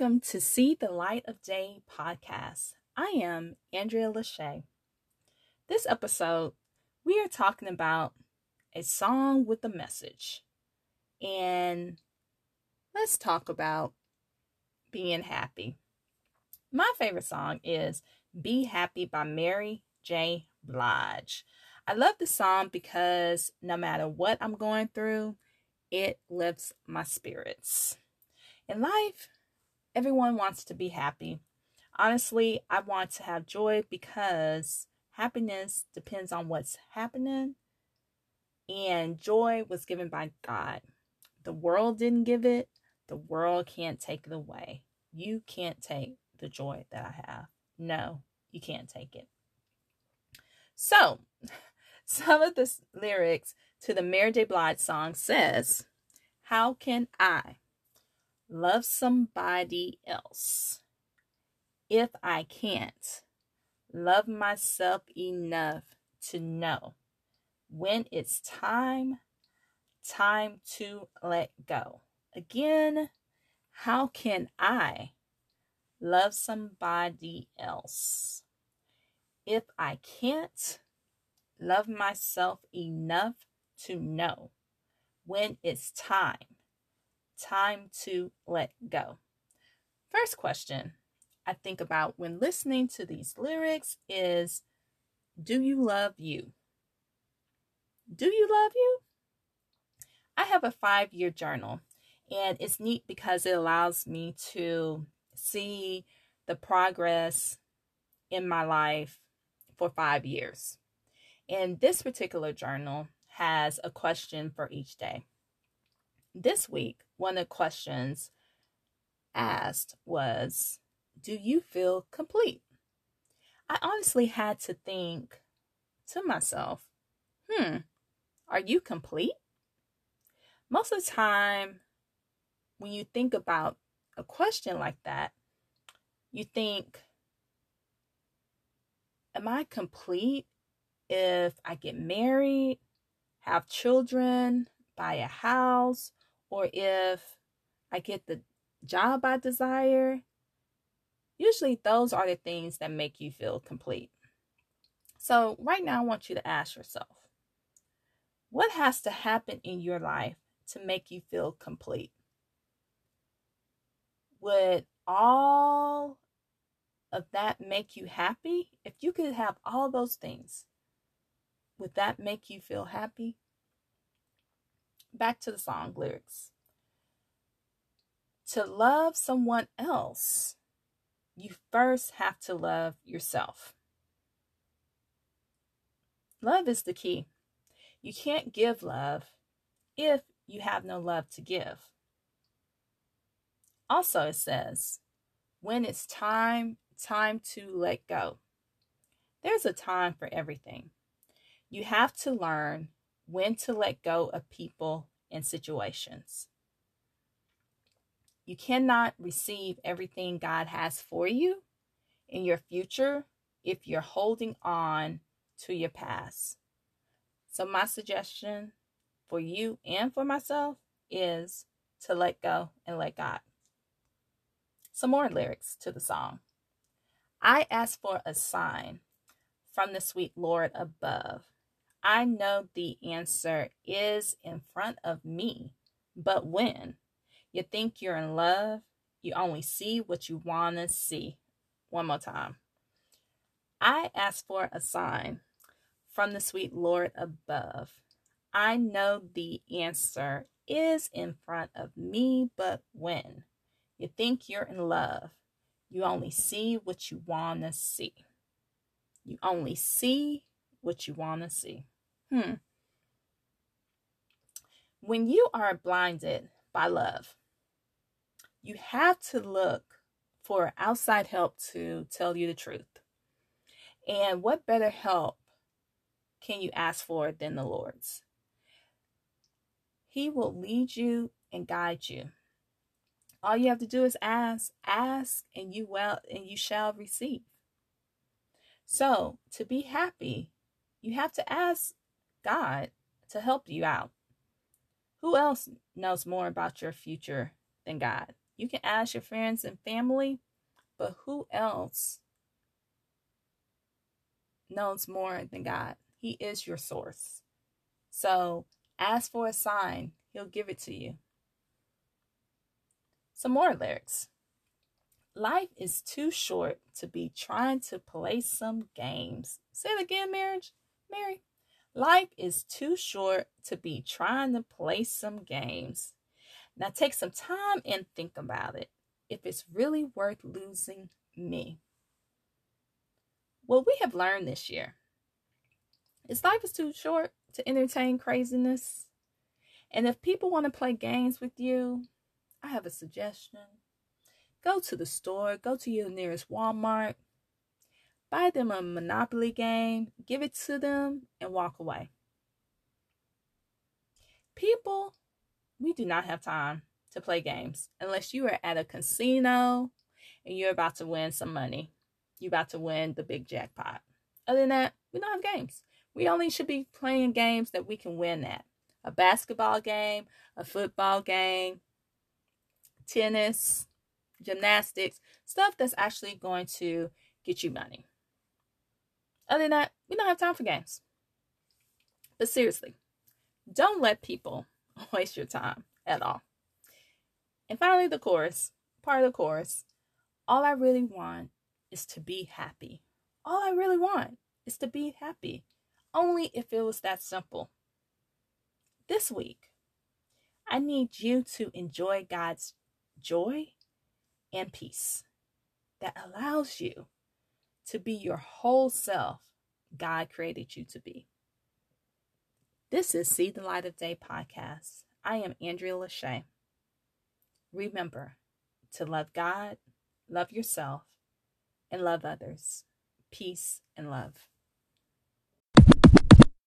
Welcome to See the Light of Day podcast. I am Andrea Lachey. This episode, we are talking about a song with a message. And let's talk about being happy. My favorite song is Be Happy by Mary J. Blige. I love the song because no matter what I'm going through, it lifts my spirits. In life, everyone wants to be happy. Honestly, I want to have joy because happiness depends on what's happening, and joy was given by God. The world didn't give it, the world can't take it away. You can't take the joy that I have. No, you can't take it. So, some of the lyrics to the Mary J. Blige song says, How can I love somebody else if I can't love myself enough to know when it's time, time to let go? Again, how can I love somebody else if I can't love myself enough to know when it's time, time to let go? First question I think about when listening to these lyrics is Do you love you? Do you love you? I have a five year journal and it's neat because it allows me to see the progress in my life for five years. And this particular journal has a question for each day. This week, one of the questions asked was Do you feel complete? I honestly had to think to myself, hmm, are you complete? Most of the time, when you think about a question like that, you think, Am I complete if I get married, have children, buy a house, or if I get the job I desire? Usually, those are the things that make you feel complete. So, right now, I want you to ask yourself what has to happen in your life to make you feel complete? would all of that make you happy? If you could have all those things, would that make you feel happy? Back to the song lyrics. To love someone else, you first have to love yourself. Love is the key. You can't give love if you have no love to give. Also, it says, when it's time, time to let go. There's a time for everything. You have to learn when to let go of people and situations. You cannot receive everything God has for you in your future if you're holding on to your past. So, my suggestion for you and for myself is to let go and let God. Some more lyrics to the song. I ask for a sign from the sweet Lord above. I know the answer is in front of me, but when you think you're in love, you only see what you want to see. One more time. I ask for a sign from the sweet Lord above. I know the answer is in front of me, but when you think you're in love. You only see what you want to see. You only see what you want to see. Hmm. When you are blinded by love, you have to look for outside help to tell you the truth. And what better help can you ask for than the Lord's? He will lead you and guide you. All you have to do is ask, ask, and you will and you shall receive. So, to be happy, you have to ask God to help you out. Who else knows more about your future than God? You can ask your friends and family, but who else knows more than God? He is your source. So ask for a sign, He'll give it to you. Some more lyrics. Life is too short to be trying to play some games. Say it again, marriage. Mary. Life is too short to be trying to play some games. Now take some time and think about it. If it's really worth losing me. What we have learned this year is life is too short to entertain craziness. And if people want to play games with you, I have a suggestion. Go to the store, go to your nearest Walmart, buy them a Monopoly game, give it to them, and walk away. People, we do not have time to play games unless you are at a casino and you're about to win some money. You're about to win the big jackpot. Other than that, we don't have games. We only should be playing games that we can win at. A basketball game, a football game, tennis, gymnastics, stuff that's actually going to get you money. Other than that, we don't have time for games. But seriously, don't let people waste your time at all. And finally, the chorus, part of the chorus. All I really want is to be happy. All I really want is to be happy. Only if it was that simple. This week, I need you to enjoy God's joy and peace that allows you to be your whole self God created you to be. This is See the Light of Day podcast. I am Andrea Lachey. Remember to love God, love yourself, and love others. Peace and love.